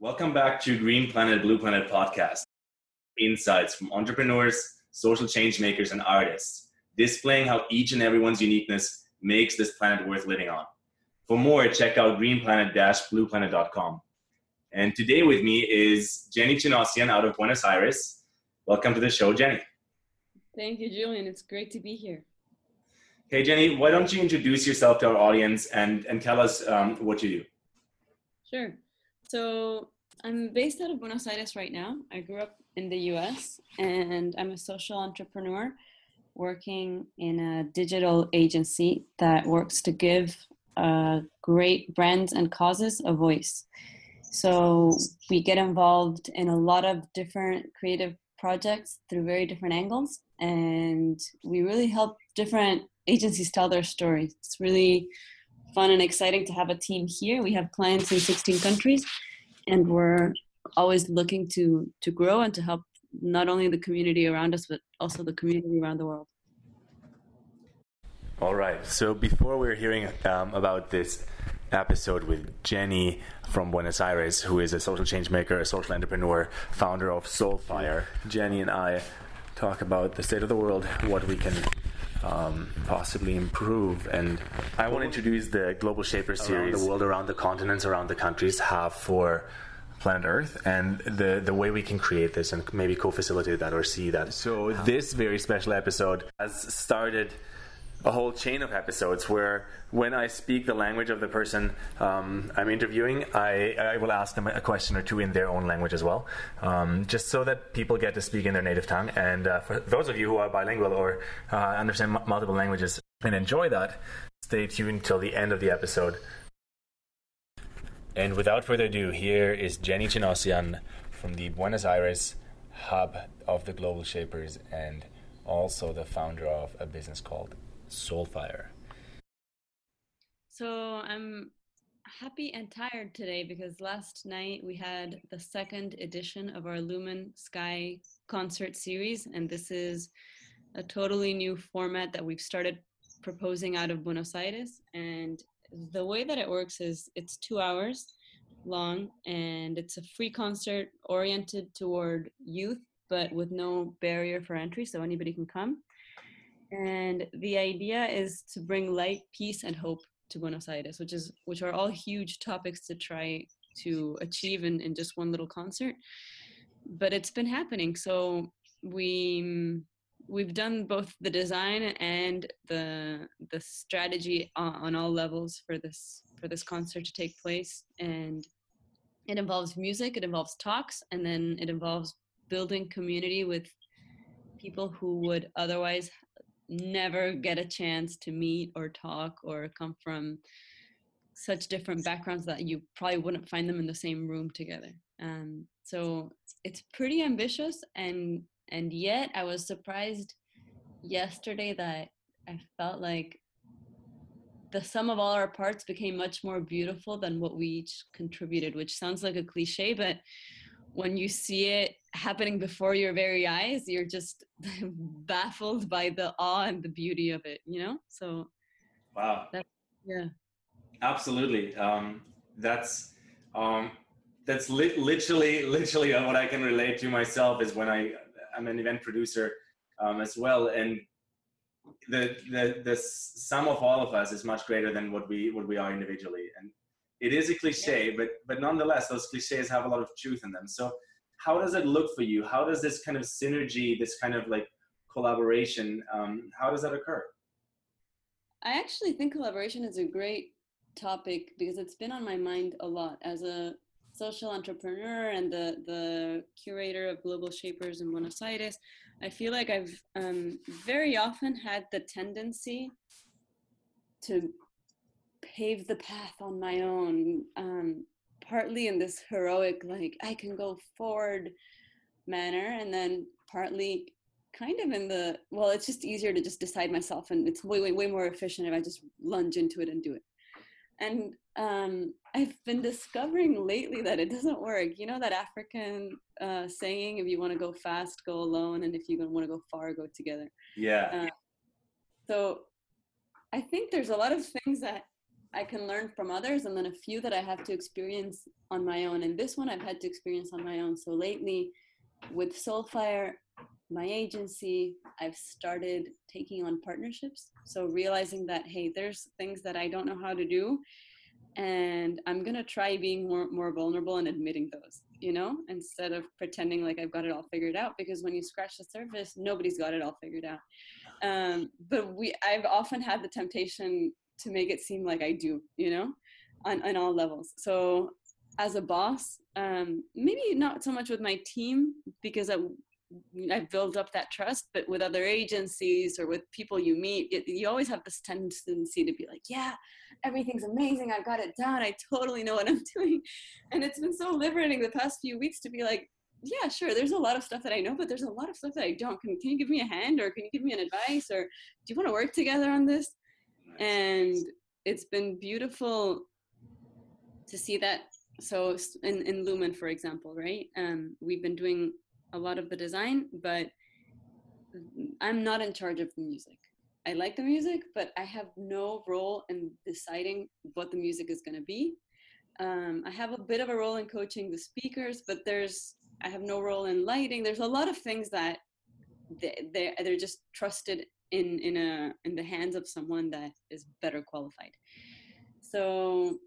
Welcome back to Green Planet, Blue Planet podcast. Insights from entrepreneurs, social change makers, and artists, displaying how each and everyone's uniqueness makes this planet worth living on. For more, check out greenplanet-blueplanet.com. And today with me is Jenny Chinosian out of Buenos Aires. Welcome to the show, Jenny. Thank you, Julian. It's great to be here. Hey, Jenny, why don't you introduce yourself to our audience and, and tell us um, what you do? Sure. So I'm based out of Buenos Aires right now. I grew up in the US and I'm a social entrepreneur working in a digital agency that works to give uh, great brands and causes a voice. So we get involved in a lot of different creative projects through very different angles and we really help different agencies tell their stories. It's really fun and exciting to have a team here. We have clients in 16 countries, and we're always looking to to grow and to help not only the community around us but also the community around the world. All right. So before we are hearing um, about this episode with Jenny from Buenos Aires, who is a social change maker, a social entrepreneur, founder of Soulfire, Jenny and I talk about the state of the world, what we can um, possibly improve. And I want to introduce the Global Shaper series. The world, around the continents, around the countries have for planet Earth and the the way we can create this and maybe co-facilitate that or see that. So this very special episode has started a whole chain of episodes where when I speak the language of the person um, I'm interviewing, I, I, will ask them a question or two in their own language as well, um, just so that people get to speak in their native tongue. And uh, for those of you who are bilingual or uh, understand m- multiple languages and enjoy that, stay tuned till the end of the episode. And without further ado, here is Jenny Chinosian from the Buenos Aires hub of the Global Shapers and also the founder of a business called Soulfire. So I'm happy and tired today because last night we had the second edition of our Lumen Sky concert series, and this is a totally new format that we've started proposing out of Buenos Aires. And the way that it works is it's two hours long and it's a free concert oriented toward youth but with no barrier for entry so anybody can come and the idea is to bring light peace and hope to buenos aires which is which are all huge topics to try to achieve in, in just one little concert. But it's been happening. So we we've done both the design and the the strategy on, on all levels for this for this concert to take place. And it involves music it involves talks and then it involves building community with people who would otherwise never get a chance to meet or talk or come from such different backgrounds that you probably wouldn't find them in the same room together. Um, so it's pretty ambitious, and and yet I was surprised yesterday that I felt like the sum of all our parts became much more beautiful than what we each contributed, which sounds like a cliche, but when you see it happening before your very eyes you're just baffled by the awe and the beauty of it you know? So wow. yeah. Absolutely. Um that's um that's li- literally literally what i can relate to myself is when i i'm an event producer um as well and the the the sum of all of us is much greater than what we what we are individually and it is a cliche, but but nonetheless, those cliches have a lot of truth in them. So, how does it look for you? How does this kind of synergy, this kind of like collaboration, um, how does that occur? I actually think collaboration is a great topic because it's been on my mind a lot as a social entrepreneur and the the curator of global shapers in Buenos Aires. I feel like I've um, very often had the tendency to pave the path on my own um, partly in this heroic like i can go forward manner and then partly kind of in the well it's just easier to just decide myself and it's way way way more efficient if i just lunge into it and do it. And um, i've been discovering lately that it doesn't work. You know that african uh, saying if you want to go fast go alone and if you want to go far go together. Yeah. Uh, so i think there's a lot of things that I can learn from others, and then a few that I have to experience on my own. And this one I've had to experience on my own. So lately, with Soulfire, my agency, I've started taking on partnerships. So realizing that, hey, there's things that I don't know how to do. And I'm going to try being more, more vulnerable and admitting those, you know, instead of pretending like I've got it all figured out. Because when you scratch the surface, nobody's got it all figured out. Um, but we, I've often had the temptation to make it seem like I do, you know, on, on all levels. So as a boss, um, maybe not so much with my team because I, I've built up that trust, but with other agencies or with people you meet, it, you always have this tendency to be like, yeah, everything's amazing. I've got it done. I totally know what I'm doing. And it's been so liberating the past few weeks to be like, yeah, sure. There's a lot of stuff that I know, but there's a lot of stuff that I don't. Can, can you give me a hand or can you give me an advice or do you want to work together on this? And it's been beautiful to see that. So in, in Lumen, for example, right? Um, we've been doing a lot of the design, but I'm not in charge of the music. I like the music, but I have no role in deciding what the music is going to be. Um, I have a bit of a role in coaching the speakers, but there's I have no role in lighting. There's a lot of things that they, they're, they're just trusted in in a in the hands of someone that is better qualified. So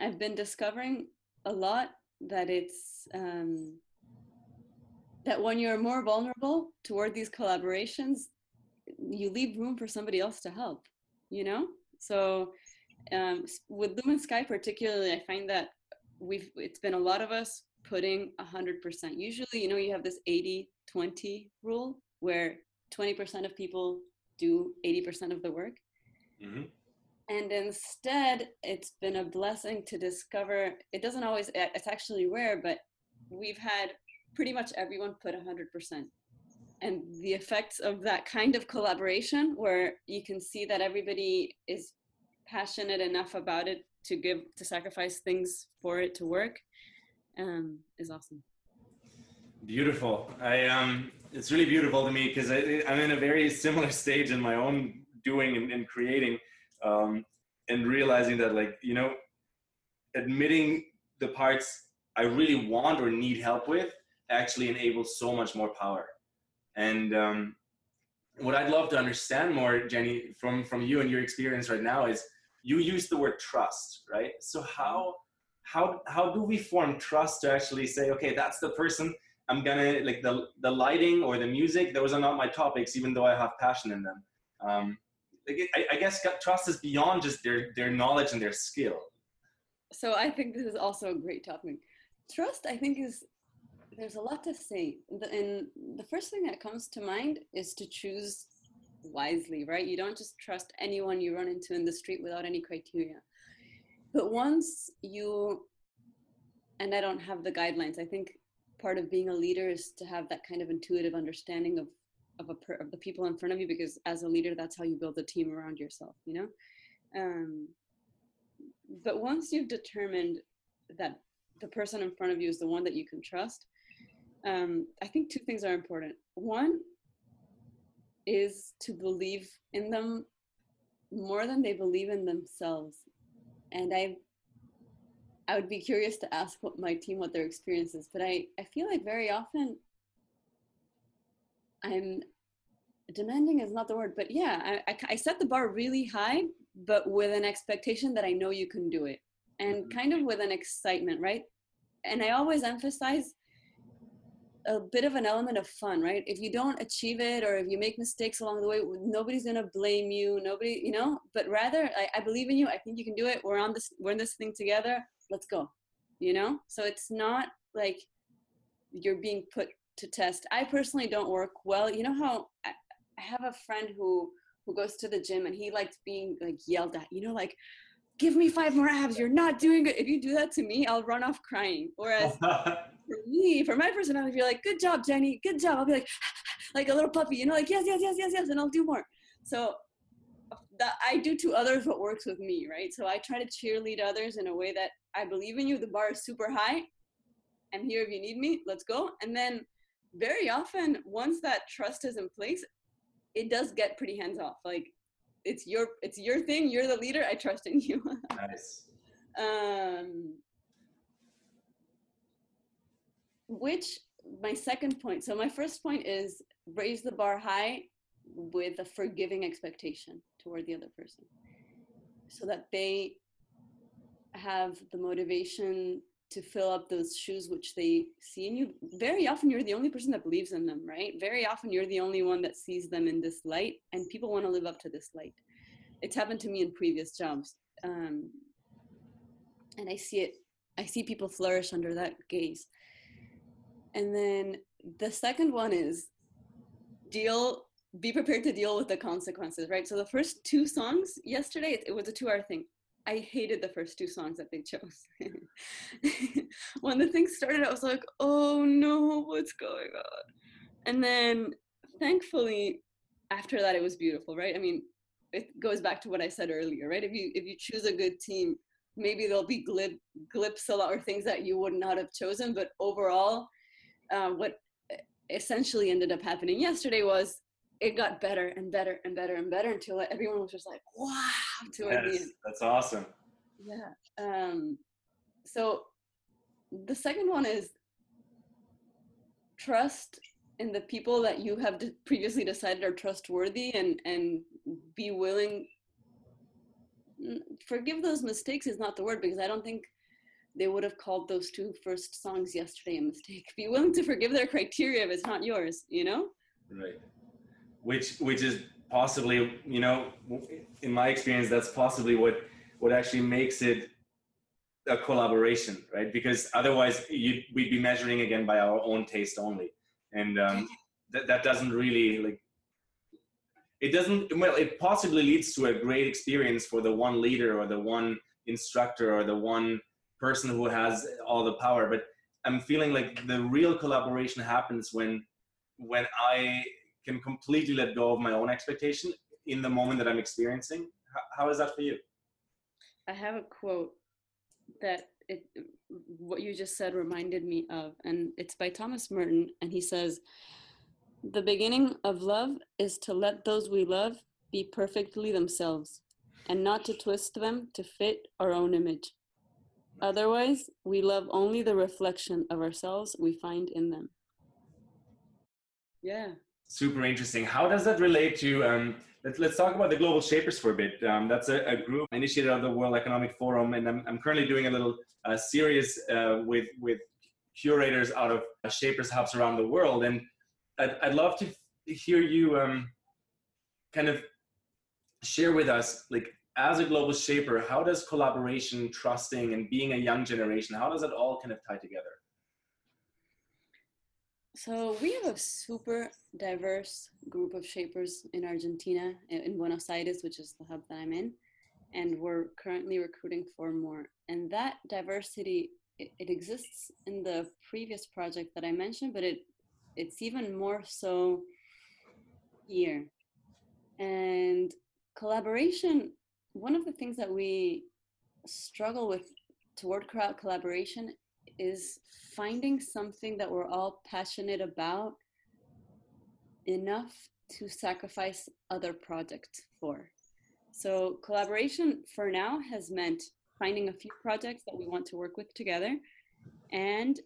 I've been discovering a lot that it's um, that when you're more vulnerable toward these collaborations, you leave room for somebody else to help. You know, so um, with Lumen Sky particularly, I find that we've it's been a lot of us putting 100%. Usually, you know, you have this 80 20 rule where 20% of people do 80% of the work. Mm-hmm. And instead, it's been a blessing to discover it doesn't always, it's actually rare, but we've had pretty much everyone put 100%. And the effects of that kind of collaboration, where you can see that everybody is passionate enough about it to give, to sacrifice things for it to work, um, is awesome. Beautiful. I um, it's really beautiful to me because I'm in a very similar stage in my own doing and, and creating, um, and realizing that like you know, admitting the parts I really want or need help with actually enables so much more power. And um, what I'd love to understand more, Jenny, from from you and your experience right now is you use the word trust, right? So how how how do we form trust to actually say, okay, that's the person I'm gonna like the the lighting or the music. Those are not my topics, even though I have passion in them. Um, like, I, I guess trust is beyond just their their knowledge and their skill. So I think this is also a great topic. Trust, I think, is there's a lot to say, and the first thing that comes to mind is to choose wisely, right? You don't just trust anyone you run into in the street without any criteria. But once you, and I don't have the guidelines, I think part of being a leader is to have that kind of intuitive understanding of of, a, of the people in front of you because as a leader that's how you build a team around yourself you know? Um, but once you've determined that the person in front of you is the one that you can trust um, i think two things are important. One is to believe in them more than they believe in themselves. And i I would be curious to ask what my team what their experience is, but I, I feel like very often I'm demanding is not the word, but yeah, I, I, I, set the bar really high, but with an expectation that I know you can do it and mm-hmm. kind of with an excitement, right? And I always emphasize a bit of an element of fun, right? If you don't achieve it or if you make mistakes along the way, nobody's gonna blame you. Nobody, you know. But rather, I, I believe in you. I think you can do it. We're on this. We're in this thing together let's go you know? So it's not like you're being put to test. I personally don't work well. You know how i, have a friend who who goes to the gym and he likes being like yelled at you know like give me five more abs you're not doing good. If you do that to me i'll run off crying. Whereas for me for my personality you're like good job jenny good job i'll be like like a little puppy you know like yes yes yes yes yes and i'll do more. So that I do to others what works with me, right? So I try to cheerlead others in a way that I believe in you. The bar is super high. I'm here if you need me. Let's go. And then very often, once that trust is in place, it does get pretty hands off. Like it's your it's your thing. You're the leader. I trust in you. nice. Um, which my second point. So my first point is raise the bar high with a forgiving expectation toward the other person, so that they have the motivation to fill up those shoes which they see in you. Very often you're the only person that believes in them right? Very often you're the only one that sees them in this light and people want to live up to this light. It's happened to me in previous jobs um, and i see it i see people flourish under that gaze. And then the second one is deal be prepared to deal with the consequences right so the first two songs yesterday it, it was a two hour thing I hated the first two songs that they chose. when the thing started, I was like, oh no, what's going on? And then thankfully, after that, it was beautiful, right? I mean, it goes back to what I said earlier, right? If you if you choose a good team, maybe there'll be glib glips a lot or things that you would not have chosen, but overall, uh, what essentially ended up happening yesterday was it got better and better and better and better until everyone was just like, wow, to yes, That's awesome. Yeah. Um, so the second one is trust in the people that you have previously decided are trustworthy and and be willing forgive those mistakes is not the word because i don't think they would have called those two first songs yesterday a mistake be willing to forgive their criteria if it's not yours you know right which which is possibly you know in my experience that's possibly what what actually makes it a collaboration right? Because otherwise you we'd be measuring again by our own taste only. And um, that, that doesn't really like it doesn't well it possibly leads to a great experience for the one leader or the one instructor or the one person who has all the power. But i'm feeling like the real collaboration happens when when i can completely let go of my own expectation in the moment that I'm experiencing. how, how is that for you? I have a quote that it what you just said reminded me of and it's by Thomas Merton and he says the beginning of love is to let those we love be perfectly themselves and not to twist them to fit our own image. Otherwise, we love only the reflection of ourselves we find in them. Yeah, Super interesting. How does that relate to? Um, let's let's talk about the Global Shapers for a bit. Um, that's a, a, group initiated out of the World Economic Forum, and I'm, I'm currently doing a little uh, series uh, with with curators out of uh, Shapers hubs around the world, and I'd, I'd love to hear you um, kind of share with us, like as a global shaper, how does collaboration, trusting, and being a young generation, how does it all kind of tie together? So we have a super diverse group of shapers in Argentina, in Buenos Aires, which is the hub that I'm in, and we're currently recruiting for more. And that diversity, it, it exists in the previous project that I mentioned, but it it's even more so here. And collaboration, one of the things that we struggle with toward crowd collaboration is finding something that we're all passionate about enough to sacrifice other projects for. So, collaboration for now has meant finding a few projects that we want to work with together and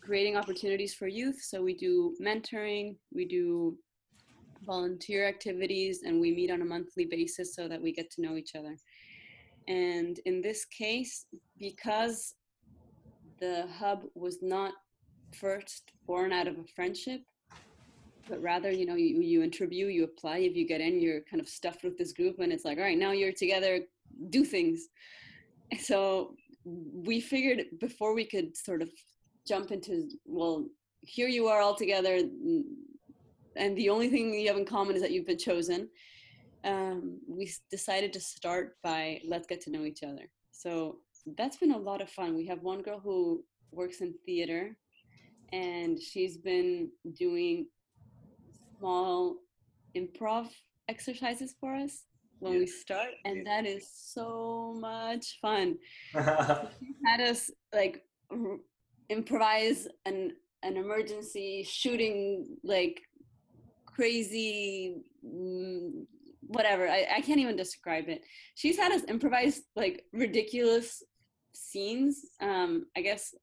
creating opportunities for youth. So, we do mentoring, we do volunteer activities, and we meet on a monthly basis so that we get to know each other. And in this case, because the hub was not first born out of a friendship but rather you know you, you interview you apply if you get in you're kind of stuffed with this group and it's like all right now you're together do things. So we figured before we could sort of jump into well here you are all together and the only thing you have in common is that you've been chosen um, we decided to start by let's get to know each other. So that's been a lot of fun. We have one girl who works in theater and she's been doing small improv exercises for us when we start and that is so much fun she had us like r- improvise an an emergency shooting like crazy mm, whatever. I, I can't even describe it. She's had us improvise like ridiculous scenes. Um, I guess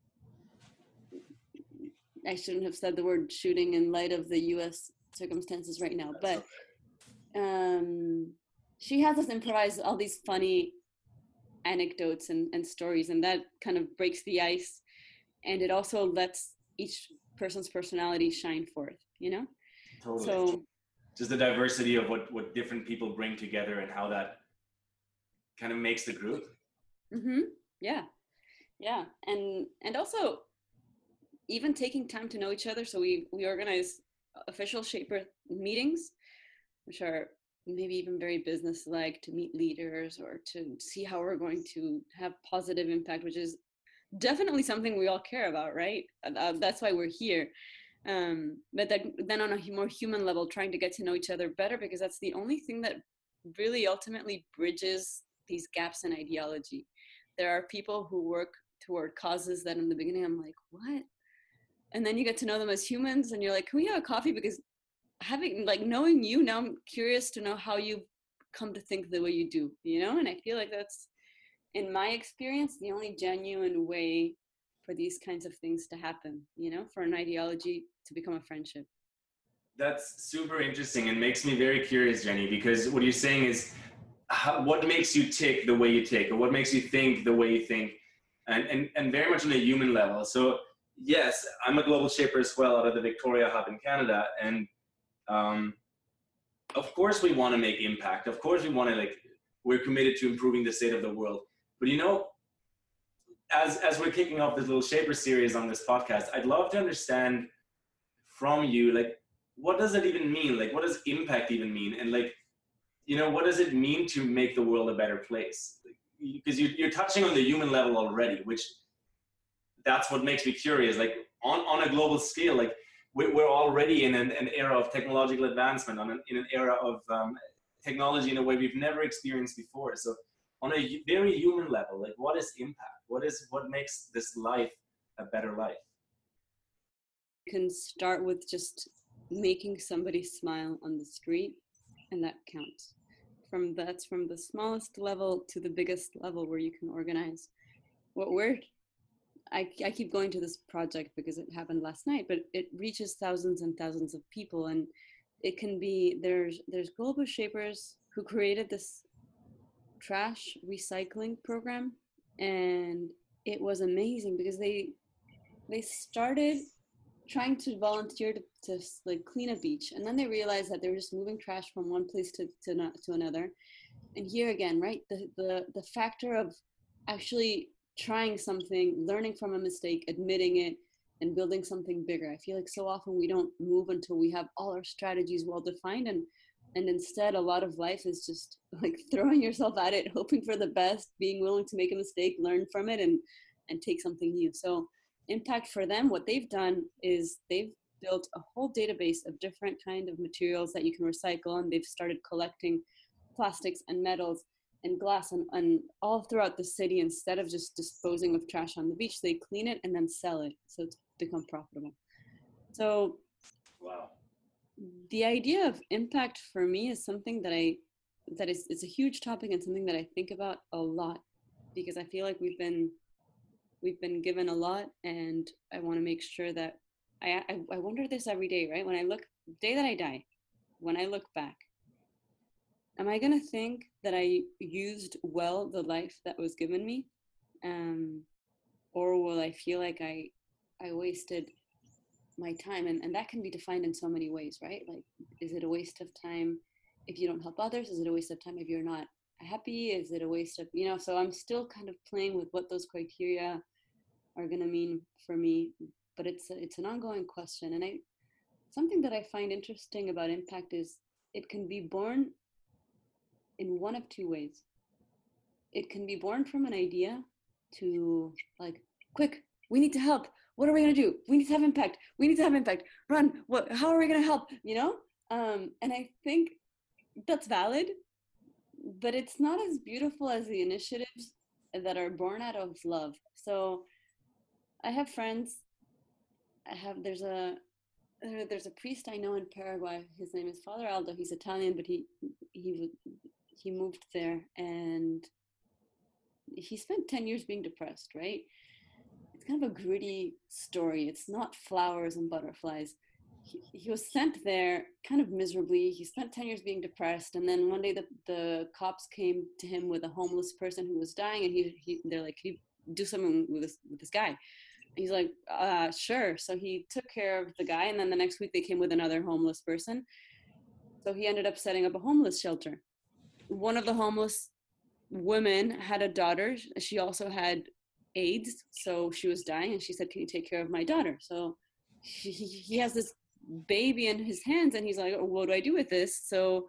I shouldn't have said the word shooting in light of the U.S. circumstances right now, but um, she has us improvise all these funny anecdotes and, and stories, and that kind of breaks the ice, and it also lets each person's personality shine forth. You know. Totally. So just the diversity of what what different people bring together and how that kind of makes the group. Mm-hmm. Yeah, yeah, and and also even taking time to know each other. So we we organize official shaper meetings, which are maybe even very business like to meet leaders or to see how we're going to have positive impact which is definitely something we all care about right? Uh, that's why we're here. Um, but then on a more human level trying to get to know each other better because that's the only thing that really ultimately bridges these gaps in ideology there are people who work toward causes that in the beginning i'm like what? And then you get to know them as humans and you're like can we have a coffee? Because having like knowing you now i'm curious to know how you come to think the way you do you know? And i feel like that's in my experience the only genuine way for these kinds of things to happen you know for an ideology to become a friendship. That's super interesting and makes me very curious jenny because what you're saying is how, what makes you tick the way you tick or what makes you think the way you think and, and, and very much on a human level. So yes i'm a global shaper as well out of the victoria hub in canada and um, of course we want to make impact. Of course we want to like we're committed to improving the state of the world. But you know as as we're kicking off this little shaper series on this podcast i'd love to understand from you like what does it even mean? Like what does impact even mean? And like you know what does it mean to make the world a better place because you, you're touching on the human level already which that's what makes me curious like on on a global scale like we're already in an, an era of technological advancement, on an, in an era of um, technology in a way we've never experienced before. So, on a very human level, like what is impact? What is what makes this life a better life? You can start with just making somebody smile on the street, and that counts. From that's from the smallest level to the biggest level where you can organize. What we're I, I keep going to this project because it happened last night, but it reaches thousands and thousands of people, and it can be there's there's global shapers who created this trash recycling program, and it was amazing because they they started trying to volunteer to, to like clean a beach, and then they realized that they were just moving trash from one place to to, to another, and here again, right, the the the factor of actually trying something, learning from a mistake, admitting it, and building something bigger. I feel like so often we don't move until we have all our strategies well defined and and instead a lot of life is just like throwing yourself at it, hoping for the best, being willing to make a mistake, learn from it and and take something new. So impact for them what they've done is they've built a whole database of different kind of materials that you can recycle and they've started collecting plastics and metals and glass and, and all throughout the city instead of just disposing of trash on the beach they clean it and then sell it so it's become profitable. So wow. the idea of impact for me is something that i that is it's a huge topic and something that i think about a lot because i feel like we've been we've been given a lot and i want to make sure that I, I i wonder this every day right when i look day that i die when i look back am I going to think that I used well the life that was given me? Um, or will I feel like I, I wasted my time? And, and that can be defined in so many ways, right? Like, is it a waste of time if you don't help others? Is it a waste of time if you're not happy? Is it a waste of, you know, so I'm still kind of playing with what those criteria are going to mean for me. But it's, a, it's an ongoing question. And I, something that I find interesting about impact is it can be born in one of two ways. It can be born from an idea to like, quick, we need to help. What are we gonna do? We need to have impact. We need to have impact. Run. What? How are we gonna help? You know. Um, and I think that's valid, but it's not as beautiful as the initiatives that are born out of love. So, I have friends. I have there's a there's a priest I know in Paraguay. His name is Father Aldo. He's Italian, but he he he moved there and he spent 10 years being depressed, right? It's kind of a gritty story. It's not flowers and butterflies. He, he was sent there kind of miserably. He spent 10 years being depressed. And then one day the, the cops came to him with a homeless person who was dying. And he, he they're like, can you do something with this, with this guy? He's like, uh, sure. So he took care of the guy. And then the next week they came with another homeless person. So he ended up setting up a homeless shelter. One of the homeless women had a daughter. She also had AIDS. So she was dying. And she said, can you take care of my daughter? So he, he has this baby in his hands and he's like, oh, what do I do with this? So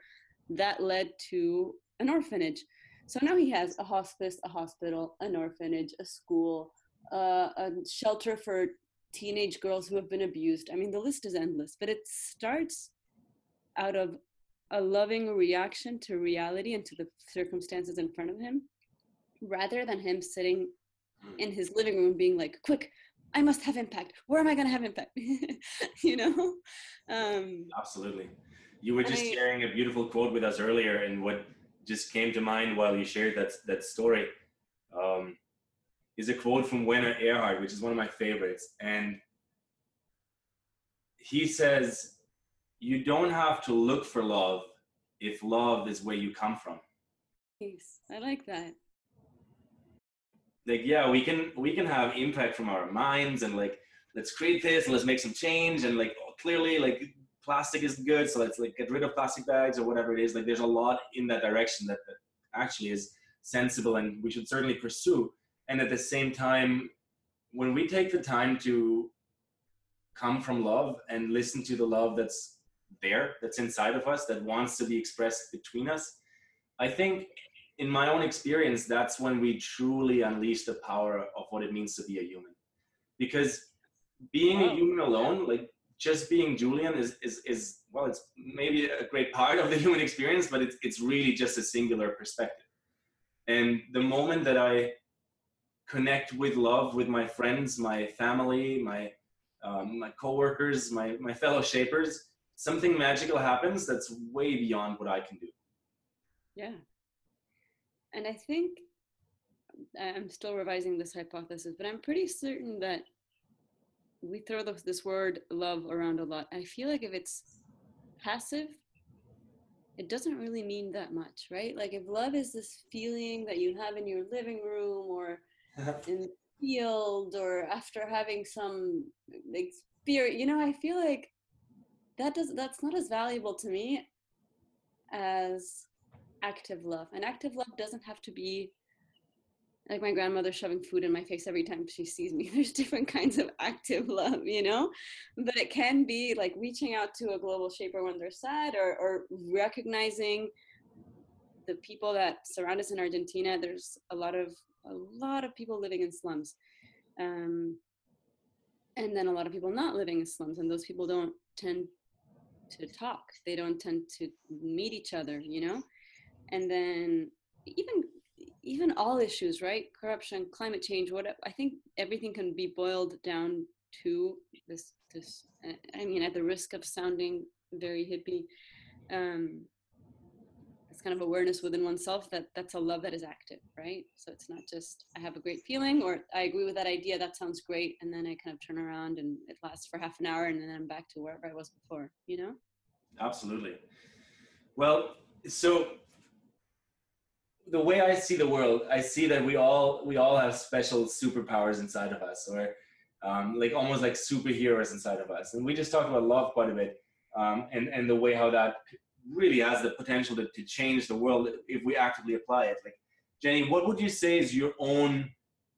that led to an orphanage. So now he has a hospice, a hospital, an orphanage, a school, uh, a shelter for teenage girls who have been abused. I mean, the list is endless, but it starts out of a loving reaction to reality and to the circumstances in front of him, rather than him sitting in his living room being like, quick, I must have impact. Where am I going to have impact? you know? Um, Absolutely. You were just I, sharing a beautiful quote with us earlier, and what just came to mind while you shared that, that story. Um, is a quote from Werner Erhard, which is one of my favorites. And he says, You don't have to look for love if love is where you come from. Yes, I like that. Like, yeah, we can we can have impact from our minds and like let's create this and let's make some change and like clearly like plastic is good, so let's like get rid of plastic bags or whatever it is. Like there's a lot in that direction that, that actually is sensible and we should certainly pursue and at the same time when we take the time to come from love and listen to the love that's there that's inside of us that wants to be expressed between us i think in my own experience that's when we truly unleash the power of what it means to be a human. Because being a human alone like just being julian is is is well it's maybe a great part of the human experience but it's it's really just a singular perspective. And the moment that i connect with love with my friends, my family, my um, my coworkers, my my fellow shapers, something magical happens that's way beyond what I can do. Yeah, and I think I'm still revising this hypothesis, but I'm pretty certain that we throw this, this word love around a lot. I feel like if it's passive, it doesn't really mean that much, right? Like if love is this feeling that you have in your living room or Uh-huh. in the field or after having some experience you know i feel like that does that's not as valuable to me as active love. And active love doesn't have to be like my grandmother shoving food in my face every time she sees me. There's different kinds of active love you know? But it can be like reaching out to a global shaper when they're sad or, or recognizing the people that surround us in argentina. There's a lot of a lot of people living in slums. Um, and then a lot of people not living in slums, and those people don't tend to talk. They don't tend to meet each other, you know? And then even even all issues, right? Corruption, climate change, what I think everything can be boiled down to this this I mean at the risk of sounding very hippie, um, kind of awareness within oneself that that's a love that is active, right? So it's not just I have a great feeling or I agree with that idea, that sounds great, and then I kind of turn around and it lasts for half an hour and then I'm back to wherever I was before, you know? Absolutely. Well, so the way I see the world, I see that we all we all have special superpowers inside of us, or um, like almost like superheroes inside of us. And we just talked about love quite a bit, um, and and the way how that really has the potential to, to change the world if we actively apply it. Like, Jenny, what would you say is your own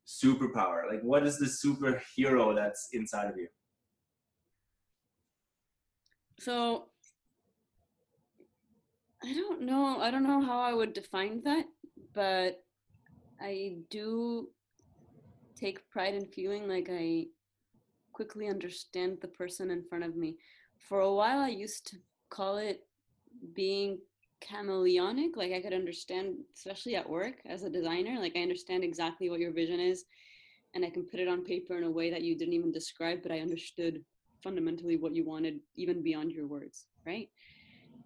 superpower? Like, what is the superhero that's inside of you? So, I don't know. I don't know how I would define that, but I do take pride in feeling like I quickly understand the person in front of me. For a while, I used to call it being chameleonic like i could understand especially at work as a designer like i understand exactly what your vision is and i can put it on paper in a way that you didn't even describe but i understood fundamentally what you wanted even beyond your words right?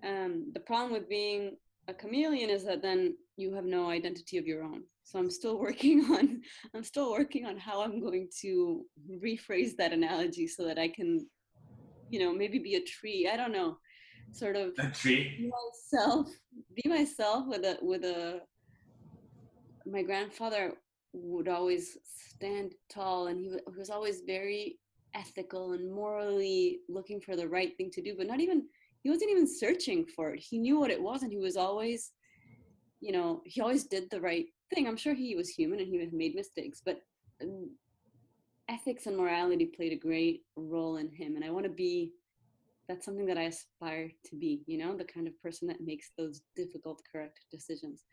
Um, the problem with being a chameleon is that then you have no identity of your own. So i'm still working on i'm still working on how i'm going to rephrase that analogy so that i can you know maybe be a tree i don't know sort of be myself be myself with a with a my grandfather would always stand tall and he was always very ethical and morally looking for the right thing to do but not even he wasn't even searching for it. He knew what it was and he was always you know he always did the right thing. I'm sure he was human and he made mistakes but um, ethics and morality played a great role in him and i want to be that's something that i aspire to be you know the kind of person that makes those difficult correct decisions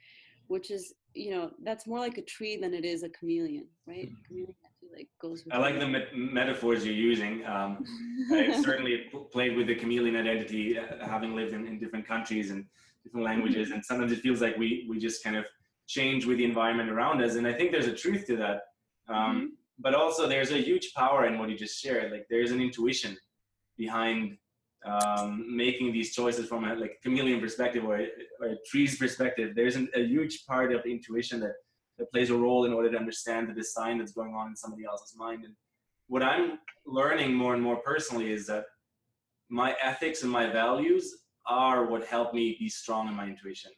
which is you know that's more like a tree than it is a chameleon right mm-hmm. chameleon like goes I like the me- metaphors you're using um, I've certainly played with the chameleon identity uh, having lived in, in, different countries and different languages mm-hmm. and sometimes it feels like we we just kind of change with the environment around us and I think there's a truth to that um, mm-hmm. but also there's a huge power in what you just shared like there's an intuition behind um, making these choices from a like chameleon perspective or, or a tree's perspective, there's an, a huge part of intuition that, that plays a role in order to understand the design that's going on in somebody else's mind. And what I'm learning more and more personally is that my ethics and my values are what help me be strong in my intuition.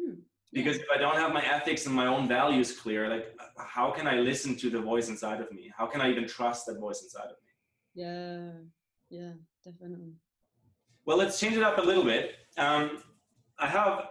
Hmm. Because if I don't have my ethics and my own values clear, like how can I listen to the voice inside of me? How can I even trust that voice inside of me? Yeah, yeah, definitely. Well, let's change it up a little bit. Um, I have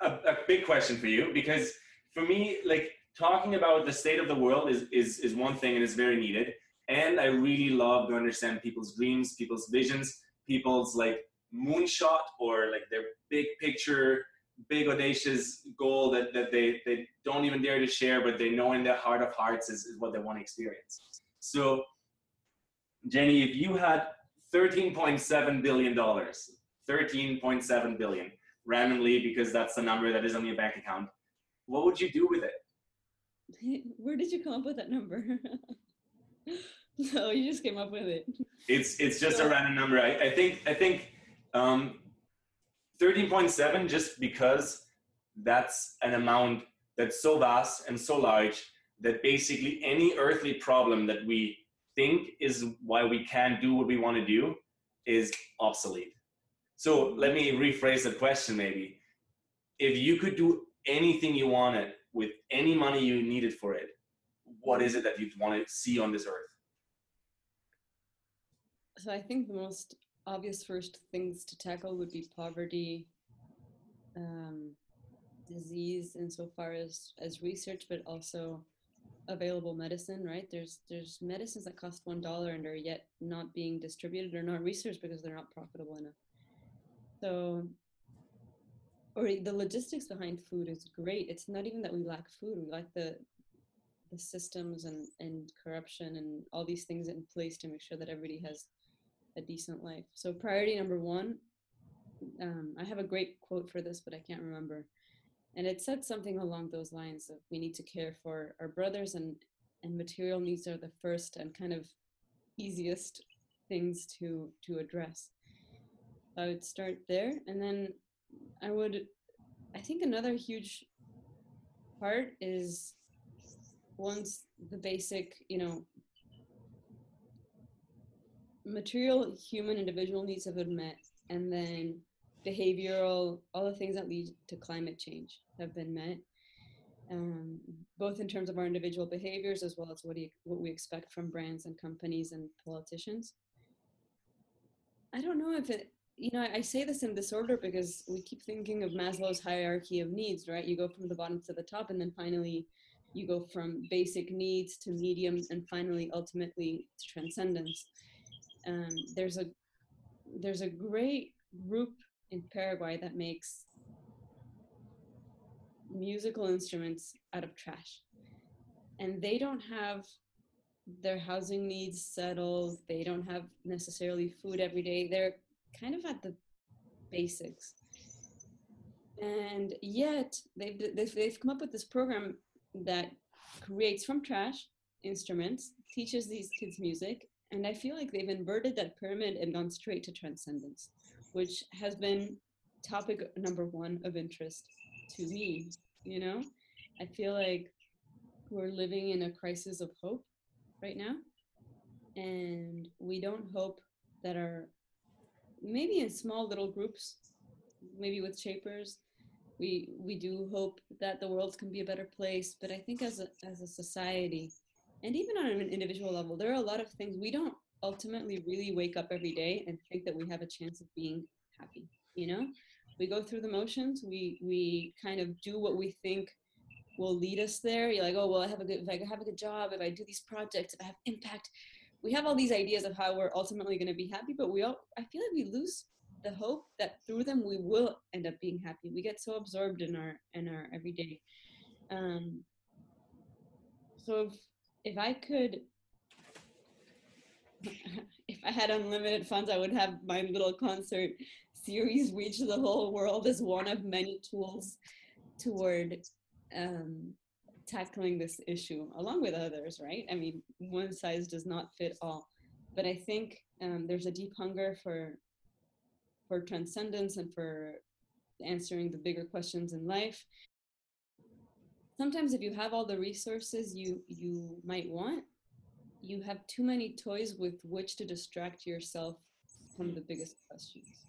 a, a big question for you because for me, like talking about the state of the world is, is, is one thing and is very needed. And I really love to understand people's dreams, people's visions, people's like moonshot or like their big picture, big audacious goal that, that they, they don't even dare to share, but they know in their heart of hearts is, is what they want to experience. So Jenny, if you had $13.7 billion, 13.7 billion, randomly because that's the number that is on your bank account, what would you do with it? Where did you come up with that number? no, you just came up with it. It's it's just so, a random number. I, I think I think um, 13.7 just because that's an amount that's so vast and so large that basically any earthly problem that we think is why we can't do what we want to do is obsolete. So let me rephrase the question maybe. If you could do anything you wanted with any money you needed for it, what is it that you'd want to see on this earth? So I think the most obvious first things to tackle would be poverty, um, disease insofar as, as research, but also available medicine, right? There's there's medicines that cost one dollar and are yet not being distributed or not researched because they're not profitable enough. So, or the logistics behind food is great. It's not even that we lack food; we lack the the systems and and corruption and all these things in place to make sure that everybody has a decent life. So, priority number one. Um, I have a great quote for this, but I can't remember and it said something along those lines of we need to care for our brothers and and material needs are the first and kind of easiest things to to address. I would start there and then i would i think another huge part is once the basic you know material human individual needs have been met and then behavioral all the things that lead to climate change have been met, um, both in terms of our individual behaviors as well as what, what we expect from brands and companies and politicians. I don't know if it, you know, I say this in disorder because we keep thinking of Maslow's hierarchy of needs, right? You go from the bottom to the top, and then finally you go from basic needs to medium, and finally, ultimately, to transcendence. Um, there's a there's a great group in Paraguay that makes musical instruments out of trash. And they don't have their housing needs settled. They don't have necessarily food every day. They're kind of at the basics. And yet they've, they've, come up with this program that creates from trash instruments, teaches these kids music, and I feel like they've inverted that pyramid and gone straight to transcendence, which has been topic number one of interest to me. You know, I feel like we're living in a crisis of hope right now, and we don't hope that our maybe in small little groups, maybe with shapers, we we do hope that the world can be a better place. But I think as a as a society, and even on an individual level, there are a lot of things we don't ultimately really wake up every day and think that we have a chance of being happy. You know, we go through the motions. We we kind of do what we think will lead us there. You're like, oh well, I have a good if I have a good job, if I do these projects, if I have impact. We have all these ideas of how we're ultimately going to be happy, but we all I feel like we lose the hope that through them we will end up being happy. We get so absorbed in our in our everyday. Um, so if if I could, if I had unlimited funds, I would have my little concert series reach the whole world is one of many tools toward um, tackling this issue, along with others. Right? I mean, one size does not fit all, but I think um, there's a deep hunger for for transcendence and for answering the bigger questions in life sometimes if you have all the resources you you might want you have too many toys with which to distract yourself from the biggest questions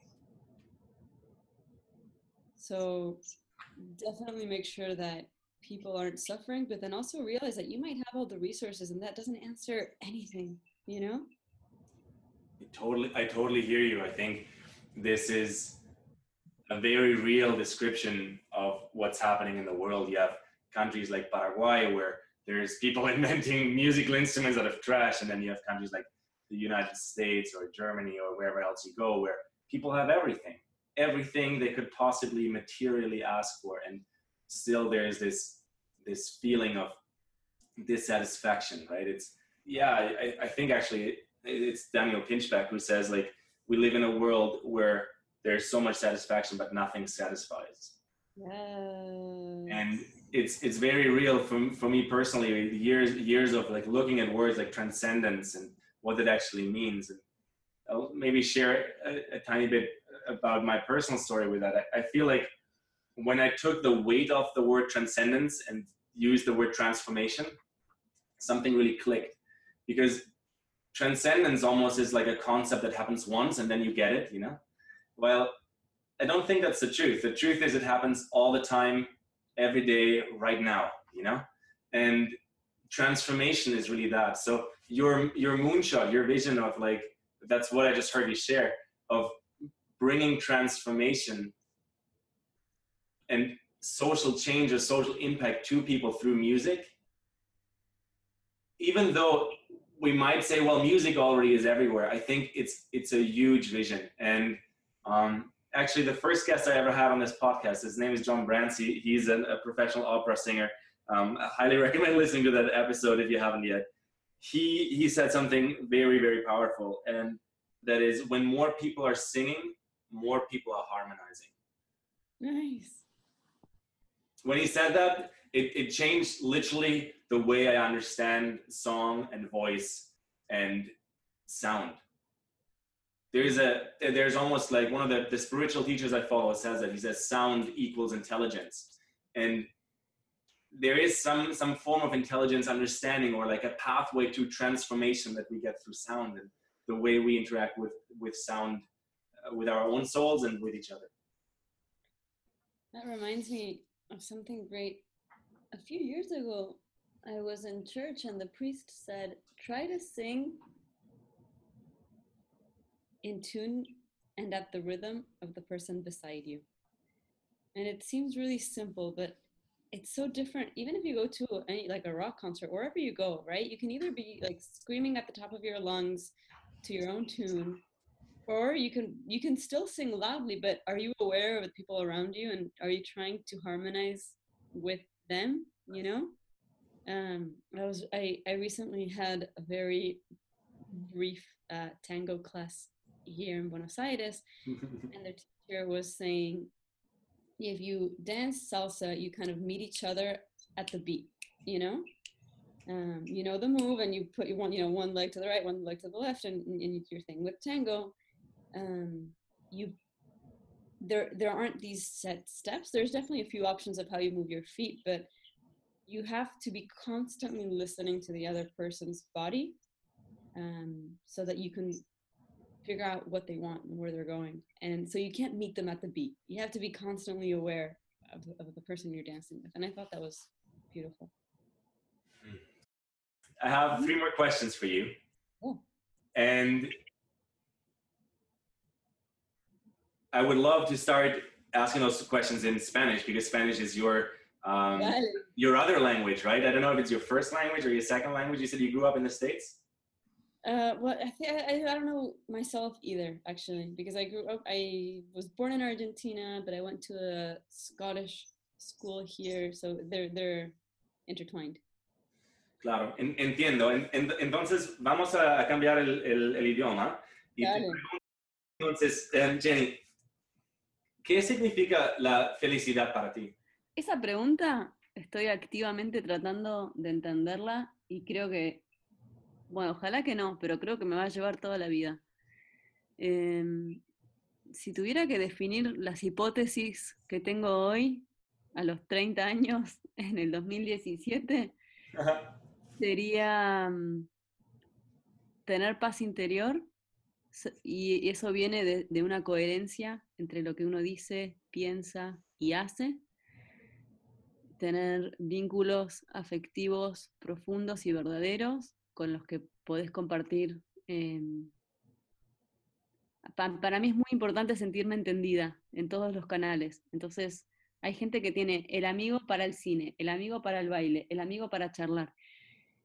so definitely make sure that people aren't suffering but then also realize that you might have all the resources and that doesn't answer anything you know? I totally i totally hear you. I think this is a very real description of what's happening in the world. You have countries like Paraguay where there's people inventing musical instruments out of trash, and then you have countries like the United States or Germany or wherever else you go where people have everything, everything they could possibly materially ask for, and still there's this this feeling of dissatisfaction, right? It's yeah, I, I think actually it's Daniel Pinchbeck who says like we live in a world where there's so much satisfaction but nothing satisfies yes. and it's it's very real for, for me personally years years of like looking at words like transcendence and what it actually means and I'll maybe share a, a tiny bit about my personal story with that I, I feel like when i took the weight off the word transcendence and used the word transformation something really clicked because transcendence almost is like a concept that happens once and then you get it, you know? Well, I don't think that's the truth. The truth is it happens all the time, every day, right now, you know? And transformation is really that. So your your moonshot, your vision of like that's what I just heard you share of bringing transformation and social change or social impact to people through music even though we might say, well, music already is everywhere. I think it's it's a huge vision. And um, actually, the first guest I ever had on this podcast, his name is John Brancy. He's a, a professional opera singer. Um, I highly recommend listening to that episode if you haven't yet. He he said something very very powerful, and that is when more people are singing, more people are harmonizing. Nice. When he said that, it, it changed literally the way I understand song and voice and sound. There's a there's almost like one of the, the spiritual teachers I follow says that he says sound equals intelligence. And there is some some form of intelligence understanding or like a pathway to transformation that we get through sound and the way we interact with with sound Uh, with our own souls and with each other that reminds me of something great a few years ago I was in church and the priest said, try to sing in tune and at the rhythm of the person beside you. And it seems really simple, but it's so different. Even if you go to any like a rock concert, wherever you go, right? You can either be like screaming at the top of your lungs to your own tune, or you can you can still sing loudly, but are you aware of the people around you and are you trying to harmonize with them, you know? Um, I was I, I recently had a very brief uh, tango class here in Buenos Aires, and the teacher was saying, if you dance salsa, you kind of meet each other at the beat, you know. um, you know the move and you put you one you know one leg to the right one leg to the left and, and you do your thing with tango um, you there there aren't these set steps. There's definitely a few options of how you move your feet but you have to be constantly listening to the other person's body um, so that you can figure out what they want and where they're going. And so you can't meet them at the beat. You have to be constantly aware of, of the person you're dancing with. And i thought that was beautiful. I have three more questions for you. Oh. And I would love to start asking those questions in Spanish because Spanish is your um, Dale. your other language, right? I don't know if it's your first language or your second language. You said you grew up in the States. Uh, well, I, I, I don't know myself either, actually, because I grew up, I was born in Argentina, but I went to a Scottish school here, so they're, they're intertwined. Claro, en- entiendo. En- en- entonces, vamos a, cambiar el, el- el idioma. Y pregunto, entonces, em, Jenny, ¿qué significa la felicidad para ti? Esa pregunta estoy activamente tratando de entenderla y creo que, bueno, ojalá que no, pero creo que me va a llevar toda la vida. Em, si tuviera que definir las hipótesis que tengo hoy, a los 30 años, en el 2017, sería mm, tener paz interior y y eso viene de, de una coherencia entre lo que uno dice, piensa y hace. Tener vínculos afectivos profundos y verdaderos con los que podés compartir. pa- para mí es muy importante sentirme entendida en todos los canales. Entonces, hay gente que tiene el amigo para el cine, el amigo para el baile, el amigo para charlar.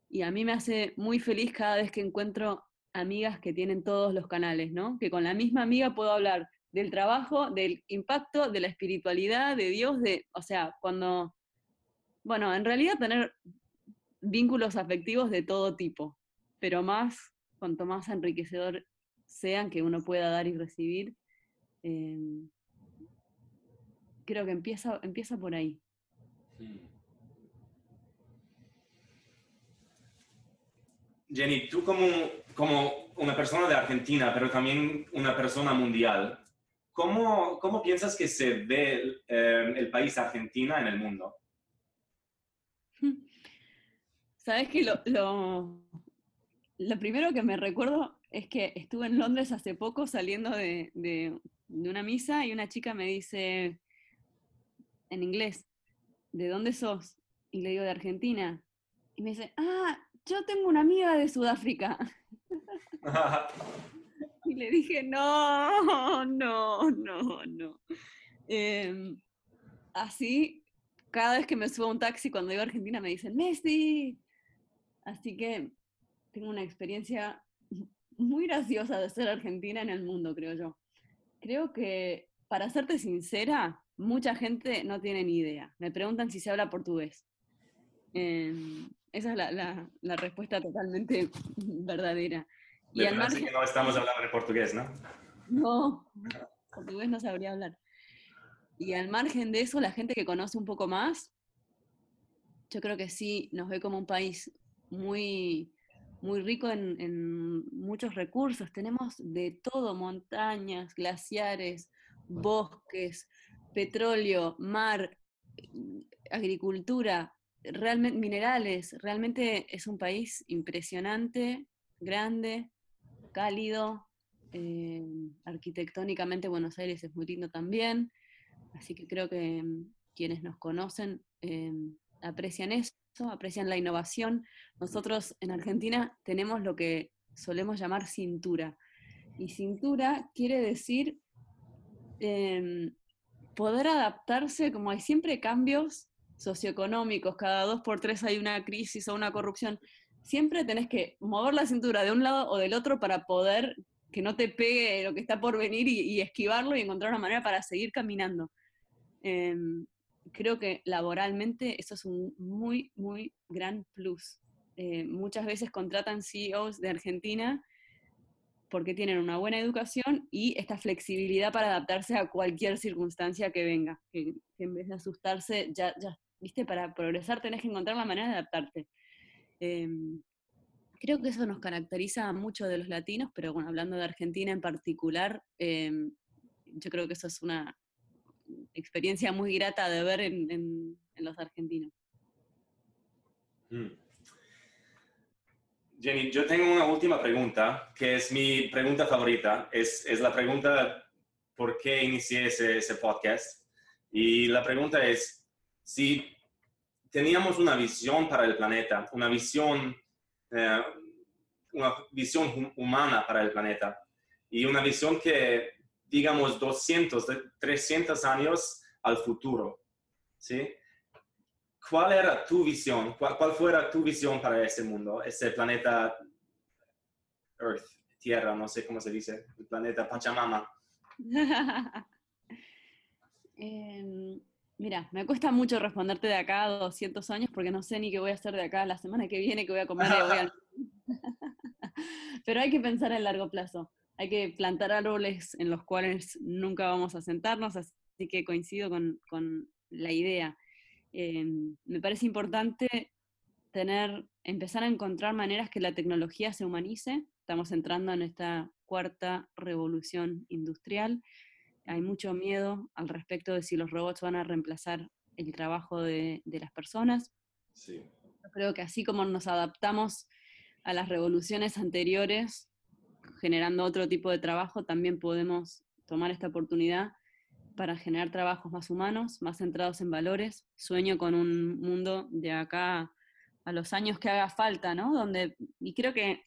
Y a mí me hace muy feliz cada vez que encuentro amigas que tienen todos los canales, ¿no? Que con la misma amiga puedo hablar del trabajo, del impacto, de la espiritualidad, de Dios, de, o sea, cuando, bueno, en realidad tener vínculos afectivos de todo tipo, pero más, cuanto más enriquecedor sean que uno pueda dar y recibir, eh, creo que empieza, empieza por ahí. Jenny, tú como, como una persona de Argentina, pero también una persona mundial, ¿cómo, cómo piensas que se ve eh, el país Argentina en el mundo? Sabes que lo, lo, lo primero que me recuerdo es que estuve en Londres hace poco saliendo de, de- de una misa y una chica me dice en inglés, ¿de dónde sos? Y le digo, de Argentina. Y me dice, ah, yo tengo una amiga de Sudáfrica. Y le dije, no, no, no, no. Em, así, cada vez que me subo a un taxi cuando iba a Argentina me dicen, Messi. Así que tengo una experiencia muy graciosa de ser argentina en el mundo, creo yo. Creo que, para serte sincera, mucha gente no tiene ni idea. Me preguntan si se habla portugués. Em, esa es la, la- la respuesta totalmente verdadera. Y Me al parece que no estamos hablando de portugués, ¿no? no, portugués no sabría hablar. Y al margen de eso, la gente que conoce un poco más, yo creo que sí nos ve como un país muy, muy rico en, en muchos recursos. Tenemos de todo, montañas, glaciares, bosques, petróleo, mar, agricultura, realmente minerales. Realmente es un país impresionante, grande, cálido, eh, arquitectónicamente Buenos Aires es muy lindo también, así que creo que mm, quienes nos conocen eh, aprecian eso, aprecian la innovación. Nosotros en Argentina tenemos lo que solemos llamar cintura, y cintura quiere decir em, poder adaptarse, como hay siempre cambios socioeconómicos, cada dos por tres hay una crisis o una corrupción, siempre tenés que mover la cintura de un lado o del otro para poder que no te pegue lo que está por venir y, esquivarlo y encontrar una manera para seguir caminando. Em, creo que laboralmente eso es un muy, muy gran plus. Eh, muchas veces contratan CEOs de Argentina porque tienen una buena educación y esta flexibilidad para adaptarse a cualquier circunstancia que venga, en vez de asustarse, ya, ya, viste, para progresar tenés que encontrar la manera de adaptarte. Em, creo que eso nos caracteriza mucho de los latinos, pero bueno, hablando de Argentina en particular, em, yo creo que eso es una experiencia muy grata de ver en, en- en los argentinos. Mm. Jenny, yo tengo una última pregunta, que es mi pregunta favorita. Es, es la pregunta por qué inicié ese, ese podcast. Y la pregunta es, si teníamos una visión para el planeta, una visión, eh, una visión hu- humana para el planeta, y una visión que, digamos, 200, de- 300 años al futuro, ¿sí? ¿Cuál era tu visión? ¿Cuál, cuál fuera tu visión para ese mundo, ese planeta Earth, Tierra, no sé cómo se dice, el planeta Pachamama? Em, mira, me cuesta mucho responderte de acá a 200 años porque no sé ni qué voy a hacer de acá la semana que viene, qué voy a comer. y voy al- Pero hay que pensar a largo plazo. Hay que plantar árboles en los cuales nunca vamos a sentarnos, así que coincido con, con la idea. Em, me parece importante tener, empezar a encontrar maneras que la tecnología se humanice. Estamos entrando en esta cuarta revolución industrial hay mucho miedo al respecto de si los robots van a reemplazar el trabajo de, de las personas. Sí. Yo creo que así como nos adaptamos a las revoluciones anteriores, generando otro tipo de trabajo, también podemos tomar esta oportunidad para generar trabajos más humanos, más centrados en valores. Sueño con un mundo de acá a los años que haga falta, ¿no? Donde, y creo que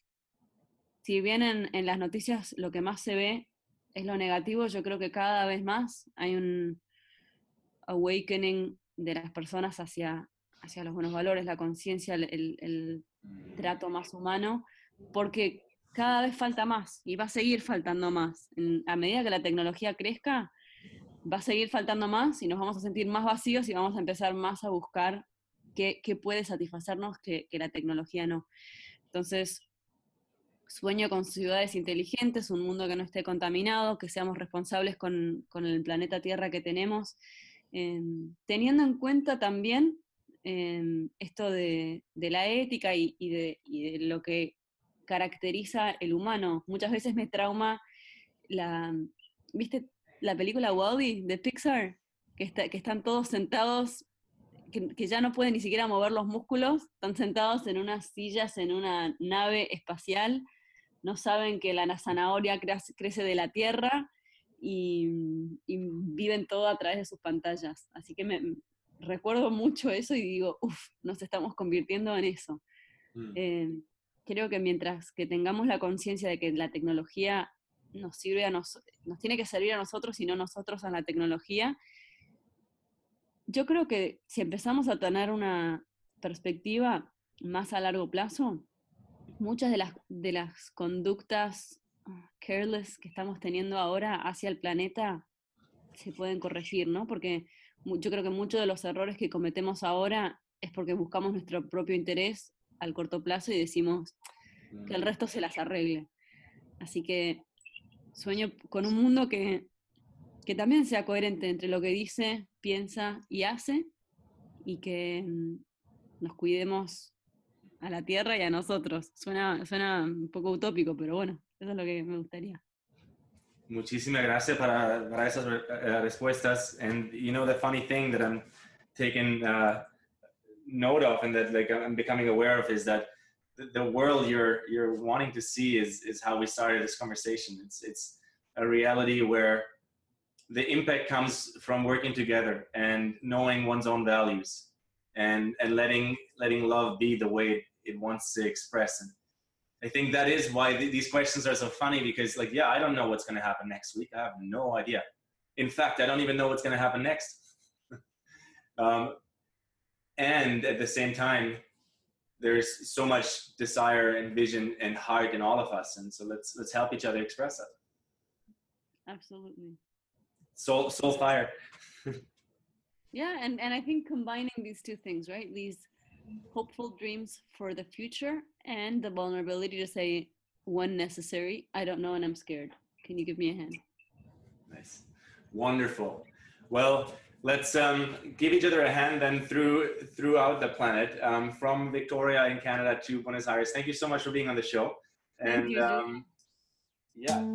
si bien en, en las noticias lo que más se ve es lo negativo, yo creo que cada vez más hay un awakening de las personas hacia, hacia los buenos valores, la conciencia, el, el- el trato más humano, porque cada vez falta más y va a seguir faltando más. En- a medida que la tecnología crezca, va a seguir faltando más y nos vamos a sentir más vacíos y vamos a empezar más a buscar qué, qué puede satisfacernos que, que la tecnología no. Entonces, sueño con ciudades inteligentes, un mundo que no esté contaminado, que seamos responsables con, con el planeta Tierra que tenemos, eh, teniendo en cuenta también eh, esto de, la ética y, de, lo que caracteriza el humano. Muchas veces me trauma la, ¿viste la película Wall-E de Pixar? Que, está- que están todos sentados, que ya no pueden ni siquiera mover los músculos, están sentados en unas sillas en una nave espacial, no saben que la zanahoria crece de la tierra y, y viven todo a través de sus pantallas. Así que me recuerdo mucho eso y digo, uff, nos estamos convirtiendo en eso. Mm. Eh, creo que mientras que tengamos la conciencia de que la tecnología nos sirve a nos, nos tiene que servir a nosotros y no nosotros a la tecnología, yo creo que si empezamos a tener una perspectiva más a largo plazo, muchas de las, de las conductas ah, careless que estamos teniendo ahora hacia el planeta se pueden corregir, ¿no? Porque yo creo que muchos de los errores que cometemos ahora es porque buscamos nuestro propio interés al corto plazo y decimos que el resto se las arregle. Así que sueño con un mundo que, que también sea coherente entre lo que dice, piensa y hace y que mm, nos cuidemos a la tierra y a nosotros. Suena, suena un poco utópico, pero bueno, eso es lo que me gustaría. Muchísimas gracias para, para esas re- eh, respuestas. And you know the funny thing that I'm taking uh, note of and that like I'm becoming aware of is that the world you're you're wanting to see is is how we started this conversation. It's it's a reality where the impact comes from working together and knowing one's own values and and letting letting love be the way it wants to express and I think that is why th- these questions are so funny because, like, yeah, I don't know what's going to happen next week. I have no idea. In fact, I don't even know what's going to happen next. um, and at the same time, there's so much desire and vision and heart in all of us, and so let's let's help each other express it. Absolutely. Soul, soul fire. Yeah, and, and I think combining these two things, right? These hopeful dreams for the future and the vulnerability to say, when necessary, I don't know and I'm scared. Can you give me a hand? Nice. Wonderful. Well, let's um, give each other a hand then through throughout the planet, um, from Victoria in Canada to Buenos Aires. Thank you so much for being on the show. And um, yeah.